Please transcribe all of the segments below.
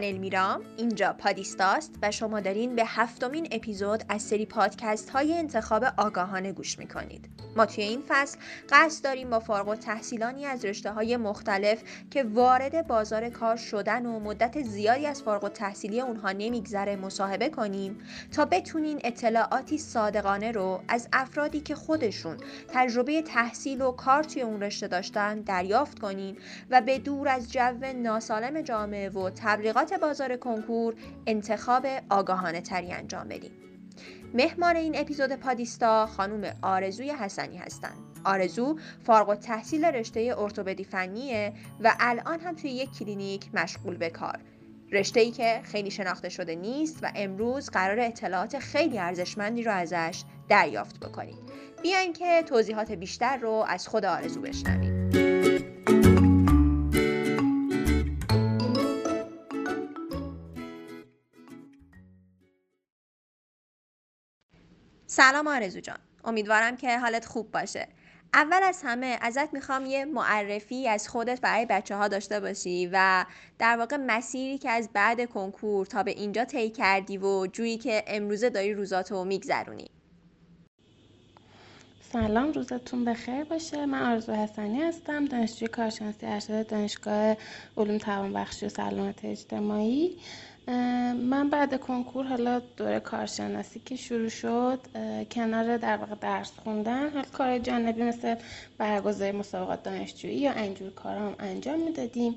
من المیرام اینجا پادیستاست و شما دارین به هفتمین اپیزود از سری پادکست های انتخاب آگاهانه گوش می‌کنید. ما توی این فصل قصد داریم با فارغ و تحصیلانی از رشته های مختلف که وارد بازار کار شدن و مدت زیادی از فارغ و تحصیلی اونها نمیگذره مصاحبه کنیم تا بتونین اطلاعاتی صادقانه رو از افرادی که خودشون تجربه تحصیل و کار توی اون رشته داشتن دریافت کنین و به دور از جو ناسالم جامعه و تبلیغات بازار کنکور انتخاب آگاهانه تری انجام بدیم. مهمان این اپیزود پادیستا خانم آرزوی حسنی هستند. آرزو فارغ و تحصیل رشته ارتوپدی فنیه و الان هم توی یک کلینیک مشغول به کار. رشته ای که خیلی شناخته شده نیست و امروز قرار اطلاعات خیلی ارزشمندی رو ازش دریافت بکنیم. بیاین که توضیحات بیشتر رو از خود آرزو بشنویم. سلام آرزو جان. امیدوارم که حالت خوب باشه. اول از همه ازت می‌خوام یه معرفی از خودت برای بچه ها داشته باشی و در واقع مسیری که از بعد کنکور تا به اینجا طی کردی و جویی که امروزه داری روزاتو میگذرونی. سلام روزتون بخیر باشه. من آرزو حسنی هستم دانشجوی کارشناسی ارشد دانشگاه علوم توانبخشی و سلامت اجتماعی. من بعد کنکور حالا دوره کارشناسی که شروع شد کنار در واقع درس خوندن حالا کار جانبی مثل برگزاری مسابقات دانشجویی یا اینجور کارا هم انجام می‌دادیم.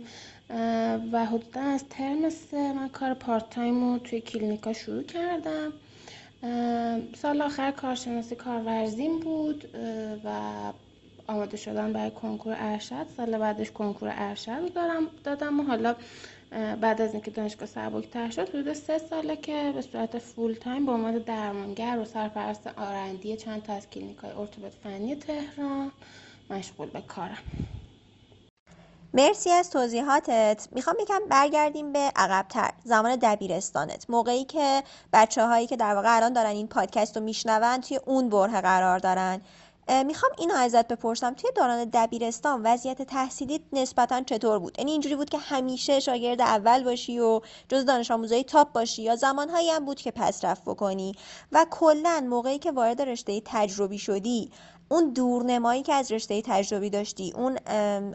و حدودا از ترم سه من کار part time رو توی کلینیکا شروع کردم. سال آخر کارشناسی کارورزیم بود و آماده شدن برای کنکور ارشد. سال بعدش کنکور ارشد دارم دادم و حالا بعد از اینکه دانشگاه سبکتر شد حدود سه ساله که به صورت full time به عنوان درمانگر و سرپرست R&D چند تا از کلینیک های ارتوپد فنی تهران مشغول به کارم. مرسی از توضیحاتت. می‌خوام یکم برگردیم به عقبتر. زمان دبیرستانت. موقعی که بچه هایی که در واقع الان دارن این پادکست رو میشنون توی اون بره قرار دارن. می‌خوام اینو ازت بپرسم توی دوران دبیرستان وضعیت تحصیلی نسبتا چطور بود؟ یعنی اینجوری بود که همیشه شاگرد اول باشی و جز دانش آموزای تاپ باشی یا زمانهایی هم بود که پس رفت بکنی؟ و کلا موقعی که وارد رشته تجربی شدی اون دورنمایی که از رشته تجربی داشتی اون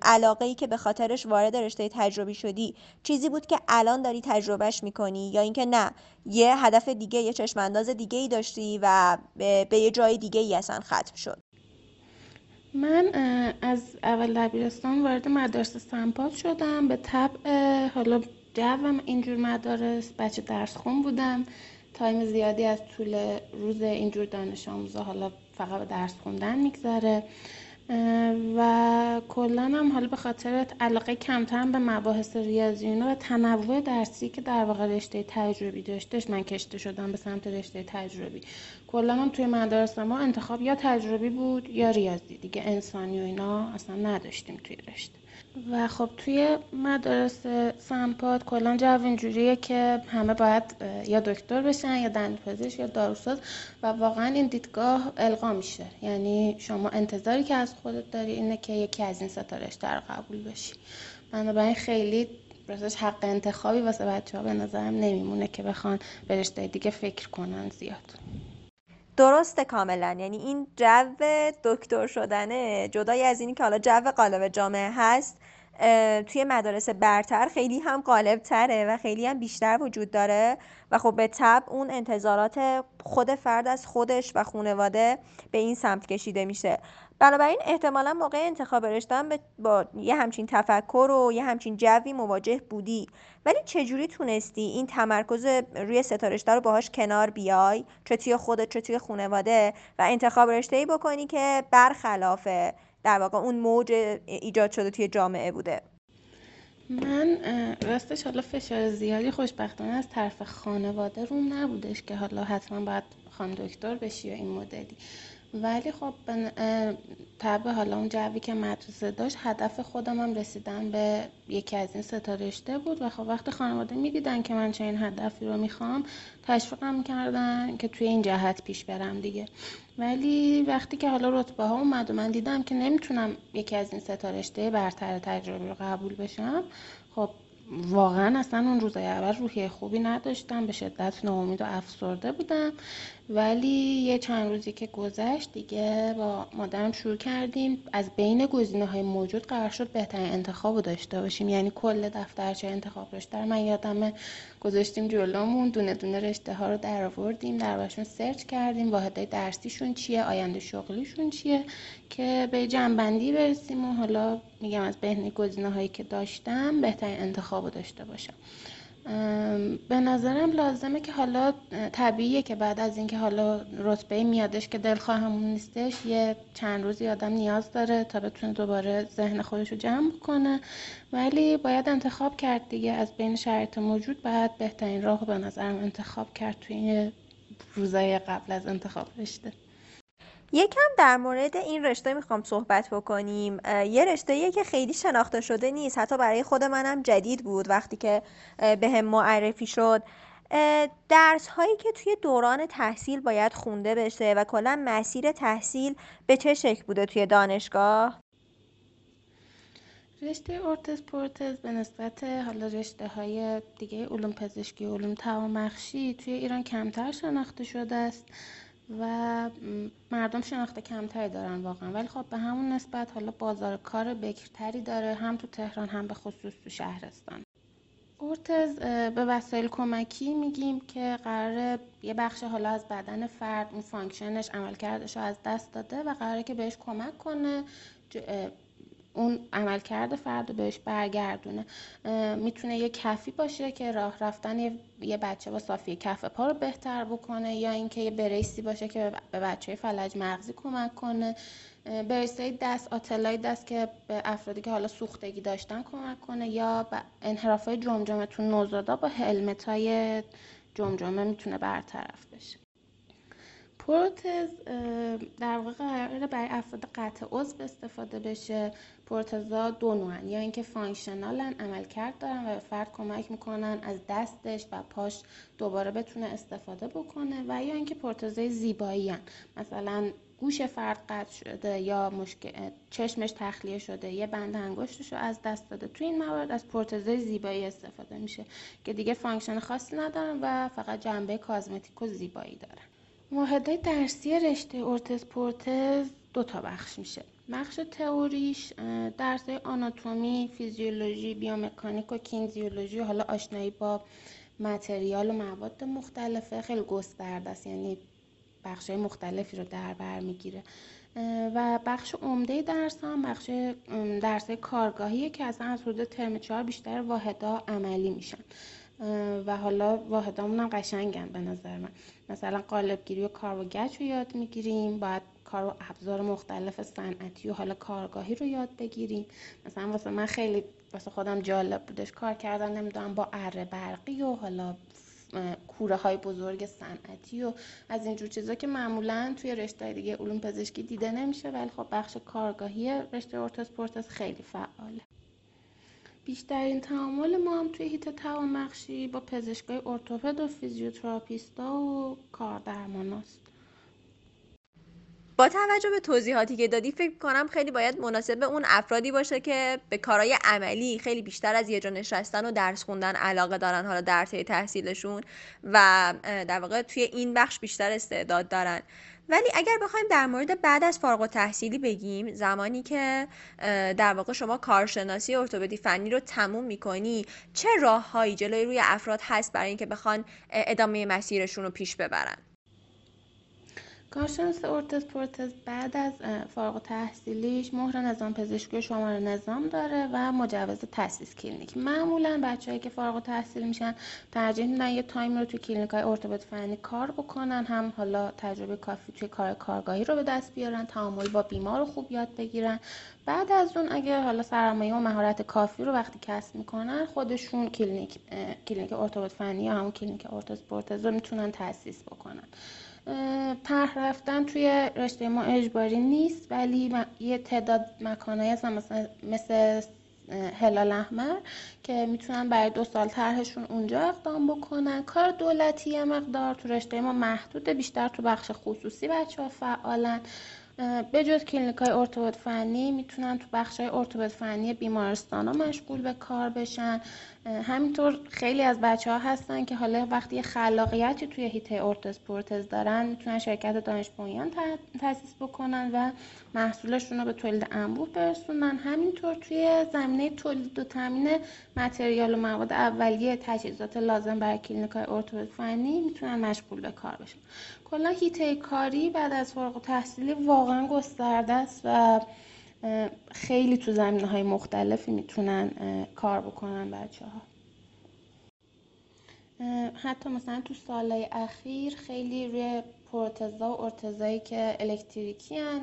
علاقه ای که به خاطرش وارد رشته تجربی شدی چیزی بود که الان داری تجربهش می‌کنی؟ یا اینکه نه یه هدف دیگه یه چشم انداز دیگه ای داشتی و به یه جای دیگه ای اصلا ختم شد؟ من از اول دبیرستان وارد مدارس سمپات شدم به طبع حالا جوم اینجور مدارس بچه درس خون بودم. تایم زیادی از طول روز اینجور دانش آموزا حالا فقط به درس خوندن میگذره. و کلا هم حالا به خاطر علاقه کمتر به مباحث ریاضی و تنوع درسی که در واقع رشته تجربی داشتش من کشته شدم به سمت رشته تجربی. کلا هم توی مدارس ما انتخاب یا تجربی بود یا ریاضی. دیگه انسانی و اینا اصلا نداشتیم توی رشته. و خب توی مدارس سمپاد کلا جو اینجوریه که همه باید یا دکتر بشن یا دندونپزشک یا داروساز و واقعا این دیدگاه القا میشه. یعنی شما انتظاری که از خودت داری اینه که یکی از این ستا رشته قبول بشی. بنابراین خیلی راستش حق انتخابی واسه بچه ها به نظرم نمیمونه که بخوان به رشته دیگه فکر کنن زیاد. درسته کاملا. یعنی این جو دکتر شدنه جدای از اینی که حالا جو قالب جامعه هست توی مدارس برتر خیلی هم قالب تره و خیلی هم بیشتر وجود داره و خب به طب اون انتظارات خود فرد از خودش و خانواده به این سمت کشیده میشه. بنابراین احتمالا موقع انتخاب رشتن با یه همچین تفکر و یه همچین جوی مواجه بودی. ولی چجوری تونستی این تمرکز روی ستارشته رو باهاش کنار بیای؟ چه توی خودت چه توی خانواده؟ و انتخاب رشته ای بکنی که برخلاف در واقع اون موج ایجاد شده توی جامعه بوده. من راستش حالا فشار زیادی خوشبختانه از طرف خانواده روم نبودش که حالا حتما باید خان دکتر بشی یا این مدلی. ولی خب طبع حالا اون جوی که مدرسه داشت هدف خودم هم رسیدن به یکی از این ستا رشته بود و خب وقتی خانواده می‌دیدن که من چه این هدفی رو می‌خوام تشویقم کردن که توی این جهت پیش برم دیگه. ولی وقتی که حالا رتبه ها اومد و من دیدم که نمی‌تونم یکی از این ستا رشته برتر تجربه رو قبول بشم خب واقعا اصلا اون روزای اول روحیه خوبی نداشتم به شدت ناامید و افسرده بودم. ولی یه چند روزی که گذشت دیگه با مادرم شروع کردیم. از بین گزینه های موجود قرار شد بهترین انتخاب رو داشته باشیم. یعنی کل دفترچه انتخاب رشته من یادمه گذاشتیم جلومون دونه دونه رشته ها رو در آوردیم دربارشون سرچ کردیم واحدهای درسیشون چیه آینده شغلیشون چیه که به جنبندی برسیم و حالا میگم از بین گزینه هایی که داشتم بهترین انتخاب داشته باشم. به نظرم لازمه که حالا طبیعیه که بعد از اینکه حالا رتبه میادش که دلخواهمون نیستش یه چند روزی آدم نیاز داره تا بتونه دوباره ذهن خودش رو جمع کنه. ولی باید انتخاب کرد دیگه. از بین شرایط موجود باید بهترین راه به نظرم انتخاب کرد توی روزای قبل از انتخاب رشته. یکم در مورد این رشته می‌خوام صحبت بکنیم. یه رشته که خیلی شناخته شده نیست حتی برای خود منم جدید بود وقتی که به هم معرفی شد. درس هایی که توی دوران تحصیل باید خونده بشه و کلا مسیر تحصیل به چه شکل بوده توی دانشگاه؟ رشته اورتس پورتز به نسبت حالا رشته های دیگه علوم پزشکی و علوم توامخشی توی ایران کمتر شناخته شده است. و مردم شناخته کمتری دارن واقعا. ولی خب به همون نسبت حالا بازار کار بکرتری داره هم تو تهران هم به خصوص تو شهرستان. ارتز به وسایل کمکی میگیم که قراره یه بخش حالا از بدن فرد اون function ش عملکردش رو از دست داده و قراره که بهش کمک کنه اون عملکرد فرد رو بهش برگردونه. می‌تونه یه کفی باشه که راه رفتن یه بچه با صافی کف پا رو بهتر بکنه یا اینکه یه brace ی باشه که به بچه فلج مغزی کمک کنه. brace ای دست آتلای دست که به افرادی که حالا سوختگی داشتن کمک کنه یا انحراف های جمجمه تو نوزادا با helmet های جمجمه می‌تونه برطرف بشه. پروتز در واقع قراره برای افراد قطع عضو استفاده بشه. پروتزا دو نوعن. یا اینکه functional ن عملکرد دارن و به فرد کمک می‌کنن از دستش و پاش دوباره بتونه استفاده بکنه. و یا اینکه پروتزای زیبایی هن. مثلا گوش فرد قطع شده یا مشکل چشمش تخلیه شده. یه بند انگشتش رو از دست داده. تو این موارد از پروتزای زیبایی استفاده میشه که دیگه function خاصی ندارن و فقط جنبه cosmetic و زیبایی دارن. واحدهای درسی رشته ارتز پروتز دو تا بخش میشه. بخش تئوریش درس آناتومی، فیزیولوژی، بیومکانیک و کینزیولوژی حالا آشنایی با material و مواد مختلفه. خیلی گسترده است یعنی بخش مختلفی رو در بر می‌گیره. و بخش عمده درس هم بخش درس کارگاهیه که اصلا از حدود ترم چهار بیشتر واحدا عملی میشن. و حالا واحدامون هم قشنگن به نظر من. مثلا قالبگیری و کار و گچ رو یاد می‌گیریم باید کار و ابزار مختلف صنعتی و حالا کارگاهی رو یاد بگیریم. مثلا واسه من خیلی واسه خودم جالب بودش کار کردن نمی‌دونم با اره برقی و حالا کوره های بزرگ صنعتی و از اینجور چیزا که معمولا توی رشته دیگه علوم پزشکی دیده نمیشه ولی خب بخش کارگاهی رشته اورتوس پورتس خیلی فعاله. بیشترین تعامل ما هم توی هیت توانبخشی با پزشکای ارتوپد و فیزیوتراپیستا و کاردرماناست با توجه به توضیحاتی که دادی فکر کنم خیلی باید مناسب اون افرادی باشه که به کارهای عملی خیلی بیشتر از یه جا نشستن و درس خوندن علاقه دارن حالا در طی تحصیلشون و در واقع توی این بخش بیشتر استعداد دارن. ولی اگر بخوایم در مورد بعد از فارغ التحصیلی بگیم زمانی که در واقع شما کارشناسی ارتوپدی فنی رو تموم می‌کنی چه راههایی جلوی روی افراد هست برای اینکه بخوان ادامه مسیرشون رو پیش ببرن؟ کارشناس ارتز پروتز بعد از فارغ تحصیلیش مهر نظام پزشکی شماره نظام داره و مجوز تاسیس کلینیک. معمولا بچههایی که فارغ تحصیل میشن ترجیح میدن یه time رو توی کلینیک های ارتوپد فنی کار بکنن هم حالا تجربه کافی توی کار کارگاهی رو به دست بیارن تعامل با بیمار رو خوب یاد بگیرن. بعد از اون اگه حالا سرمایه و مهارت کافی رو وقتی کسب می‌کنن خودشون کلینیک کلینیک ارتوپد فنی یا همون کلینیک ارتوپد رو می‌تونن تاسیس بکنن. طرح رفتن توی رشته ما اجباری نیست ولی یه تعداد مکانهایی هستن مثل, مثل هلال احمر که می‌تونن برای دو سال طرحشون اونجا اقدام بکنن. کار دولتی مقدار تو رشته ما محدوده بیشتر تو بخش خصوصی بچه ها فعالن. به جز کلینیک های ارتوپد فنی می‌تونن تو بخش های ارتوپد فنی بیمارستان ها مشغول به کار بشن. همینطور خیلی از بچه ها هستن که حالا وقتی خلاقیتی توی حیطه ارتز پروتز دارن می‌تونن شرکت دانش بنیان تاسیس بکنن و محصولشون رو به تولید انبوه برسونن. همینطور توی زمینه تولید و تامین material و مواد اولیه تجهیزات لازم برای کلینیک های فنی می‌تونن مشغول به کار بشن. کلا هیته کاری بعد از فارغ تحصیلی واقعا گسترده است و خیلی تو زمینه های مختلفی می‌تونن کار بکنن بچه ها حتی مثلا تو سالهای اخیر خیلی روی پروتزا و ارتزایی که الکتریکی هن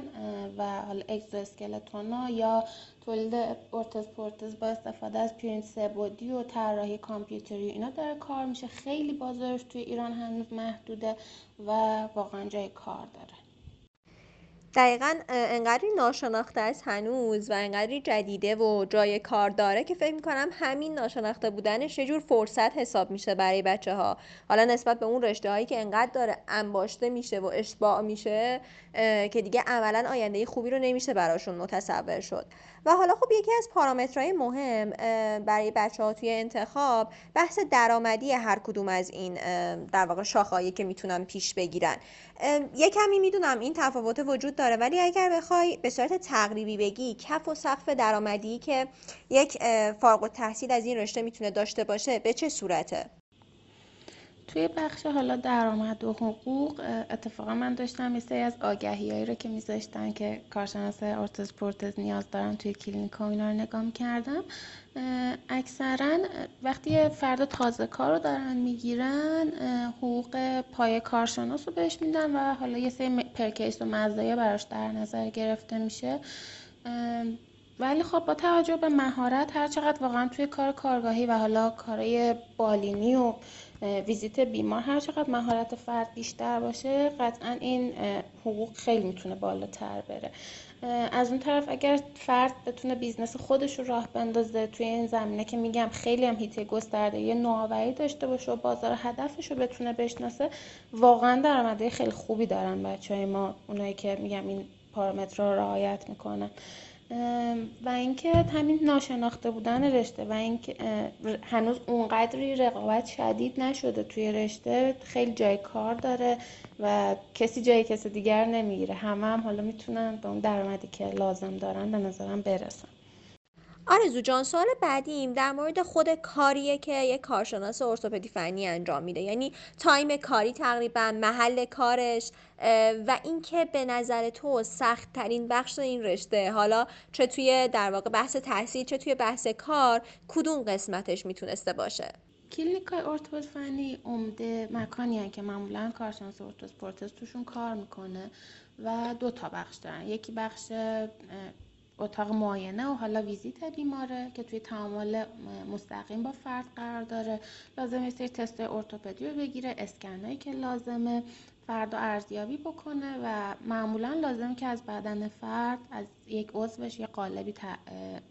و حالا اکزواسکلتونا یا تولید ارتز پروتز با استفاده از پرینت سبودی و طراحی کامپیوتری اینا داره کار میشه. خیلی بازارش توی ایران هنوز محدوده و واقعا جای کار داره. دقیقا انقدری ناشناخته است هنوز و انقدری جدیده و جای کار داره که فکر می‌کنم همین ناشناخته بودنش یه جور فرصت حساب میشه برای بچه ها حالا نسبت به اون رشته هایی که انقدر داره انباشته میشه و اشباع میشه که دیگه عملا آینده خوبی رو نمیشه براشون متصور شد. و حالا خب یکی از پارامترهای مهم برای بچه ها توی انتخاب بحث درآمدی هر کدوم از این در واقع شاخهایی که می‌تونن پیش بگیرن. یه کمی می‌دونم این تفاوت وجود داره ولی اگر بخوای به صورت تقریبی بگی کف و سقف درآمدی که یک فارغ التحصیل از این رشته می‌تونه داشته باشه به چه صورته؟ توی بخش حالا درآمد و حقوق اتفاقا من داشتم یه سری از آگهیایی رو که میذاشتن که کارشناس ارتز پورتز نیاز دارن توی کلینیک اینا رو نگاه کردم اکثرا وقتی فرد تازه کار رو دارن می‌گیرن حقوق پای کارشناس رو بهش میدن و حالا یه سری پرکیس و مزایای براش در نظر گرفته میشه. ولی خب با توجه به مهارت هر چقدر واقعا توی کار کارگاهی و حالا کارهای بالینی و ویزیت بیمار هر چقدر مهارت فرد بیشتر باشه قطعا این حقوق خیلی می‌تونه بالاتر بره. از اون طرف اگر فرد بتونه business خودش رو راه بندازه توی این زمینه که میگم خیلی هم حیطه گسترده یه نوآوری داشته باشه و بازار هدفش رو بتونه بشناسه واقعا درآمد خیلی خوبی دارن بچه های ما اونایی که میگم این پارامتر رو رعایت می‌کنن. و اینکه همین ناشناخته بودن رشته و اینکه هنوز اونقدری رقابت شدید نشده توی رشته خیلی جای کار داره و کسی جای کسی دیگر نمی‌گیره. همه هم حالا می‌تونن به اون درآمدی که لازم دارن به نظرم برسن. آرزو جان سوال بعدیم در مورد خود کاریه که یک کارشناس ارتوپدی فنی انجام میده. یعنی تایم کاری تقریبا محل کارش و اینکه به نظر تو سخت ترین بخش این رشته. حالا چه توی در واقع بحث تحصیل چه توی بحث کار کدوم قسمتش می‌تونسته باشه؟ کلینیک های ارتوپد فنی عمده مکانی که معمولا کارشناس ارتوپد توشون کار می‌کنه و دو تا بخش دارن. یکی بخش اتاق معاینه و حالا ویزیت بیماره که توی تعامل مستقیم با فرد قرار داره. لازمه سری تست ارتوپدی رو بگیره اسکنایی که لازمه فرد رو ارزیابی بکنه و معمولا لازمه که از بدن فرد از یک عضوش یه قالبی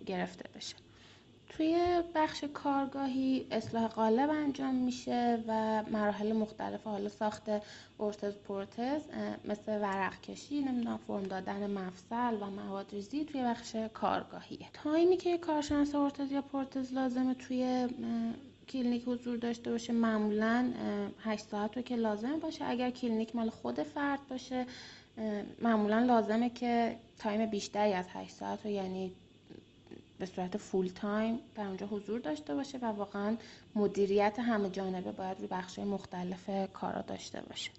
گرفته بشه. توی بخش کارگاهی اصلاح قالب انجام میشه و مراحل مختلف حالا ساخت ارتز پروتز مثل ورق کشی نمی‌دونم فرم دادن مفصل و مواد ریزی توی بخش کارگاهیه. time ی که کارشناس ارتز یا پروتز لازمه توی کلینیک حضور داشته باشه معمولا 8 ساعت رو که لازم باشه. اگر کلینیک مال خود فرد باشه معمولا لازمه که time بیشتری از 8 ساعت رو یعنی به صورت full time در اونجا حضور داشته باشه و واقعا مدیریت همه جانبه باید روی بخش مختلف کارا داشته باشه.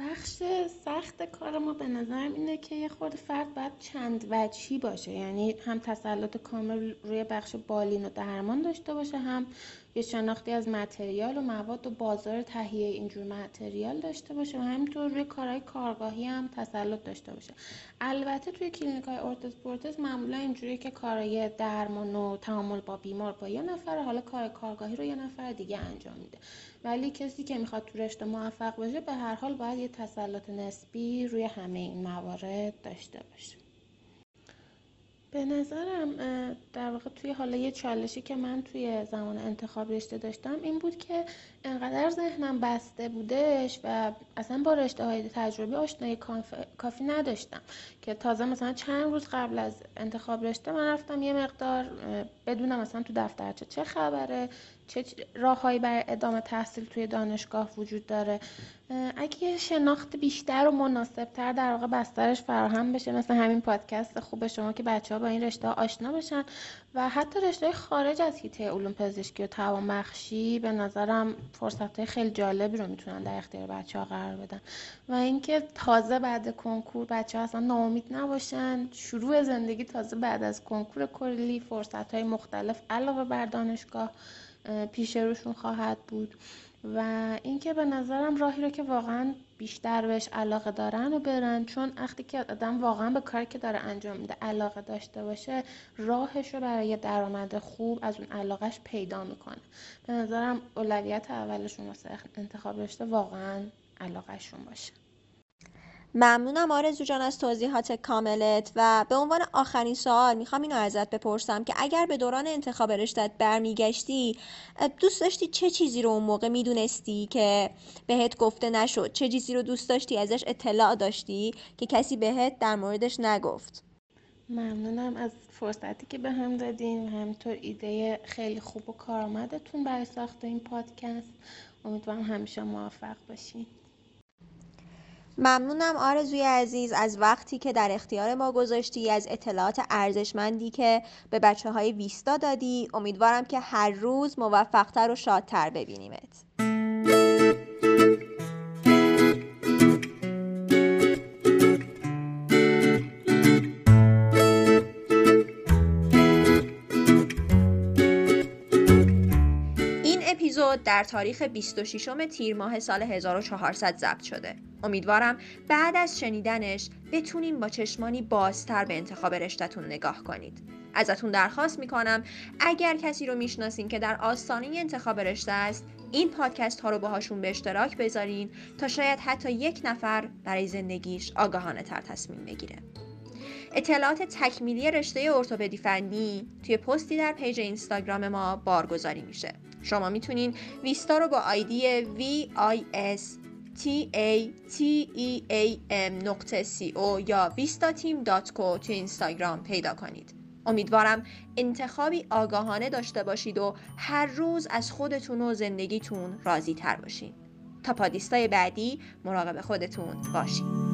بخش سخت کار ما به نظرم اینه که یه خورده فرد باید چند وجهی باشه. یعنی هم تسلط کامل روی بخش بالین و درمان داشته باشه هم یه شناختی از material و مواد و بازار تهیه اینجور material داشته باشه و همینطور روی کارهای کارگاهی هم تسلط داشته باشه. البته توی کلینیک های ارتز پورتز معمولا اینجوریه که کارهای درمان و تعامل با بیمار با یه نفر حالا کار کارگاهی رو یه نفر دیگه انجام میده. ولی کسی که می‌خواد تو رشته موفق باشه به هر حال باید یه تسلط نسبی روی همه این موارد داشته باشه. به نظرم در واقع توی حالا یه چالشی که من توی زمان انتخاب رشته داشتم این بود که انقدر ذهنم بسته بودش و اصلا با رشته های تجربی آشنایی کافی نداشتم. که تازه مثلا چند روز قبل از انتخاب رشته من رفتم یه مقدار بدونم مثلا تو دفترچه چه خبره چه راههایی برای ادامه تحصیل توی دانشگاه وجود داره. اگه شناخت بیشتر و مناسبتر در واقع بسترش فراهم بشه مثل همین پادکست خوب شما که بچه ها با این رشته آشنا بشن و حتی رشته خارج از حیطه علوم پزشکی و توانبخشی به نظرم فرصت های خیلی جالبی رو می‌تونن در اختیار بچه ها قرار بدن. و اینکه تازه بعد کنکور بچه ها اصلا ناامید نباشن شروع زندگی تازه بعد از کنکور کلی فرصت های مختلف علاوه بر دانشگاه پیش روشون خواهد بود. و اینکه به نظرم راهی رو که واقعا بیشتر بهش علاقه دارن و برن چون وقتی که آدم واقعا به کاری که داره انجام میده علاقه داشته باشه راهش رو برای درآمد خوب از اون علاقش پیدا می‌کنه. به نظرم اولویت اولشون واسه انتخاب رشته واقعا علاقهشون باشه. ممنونم آرزو جان از توضیحات کاملت و به عنوان آخرین سوال می‌خوام اینو ازت بپرسم که اگر به دوران انتخاب رشتت برمیگشتی دوست داشتی چه چیزی رو اون موقع می‌دونستی که بهت گفته نشد؟ چه چیزی رو دوست داشتی؟ ازش اطلاع داشتی که کسی بهت در موردش نگفت؟ ممنونم از فرصتی که به هم دادین و همینطور ایده خیلی خوب و کارآمدتون برای ساخت این پادکست. امیدوارم همیشه موفق باشین. ممنونم آرزوی عزیز از وقتی که در اختیار ما گذاشتی از اطلاعات ارزشمندی که به بچه های ویستا دادی. امیدوارم که هر روز موفقتر و شادتر ببینیمت. اپیزود در تاریخ 26 تیر ماه سال 1400 ضبط شده. امیدوارم بعد از شنیدنش بتونیم با چشمانی بازتر به انتخاب رشتهتون نگاه کنید. ازتون درخواست می‌کنم اگر کسی رو می‌شناسین که در آستانه انتخاب رشته است این پادکست ها رو باهاشون به اشتراک بذارین تا شاید حتی یک نفر برای زندگیش آگاهانه تر تصمیم بگیره. اطلاعات تکمیلی رشته ارتوپدی فنی توی پستی در پیج اینستاگرام ما بارگذاری میشه. شما می‌تونین ویستا رو با آیدی VIS t a t e a m نقطه c o یا vistateam.co تو اینستاگرام پیدا کنید. امیدوارم انتخابی آگاهانه داشته باشید و هر روز از خودتون و زندگیتون راضی تر باشین. تا پادیستای بعدی مراقب خودتون باشید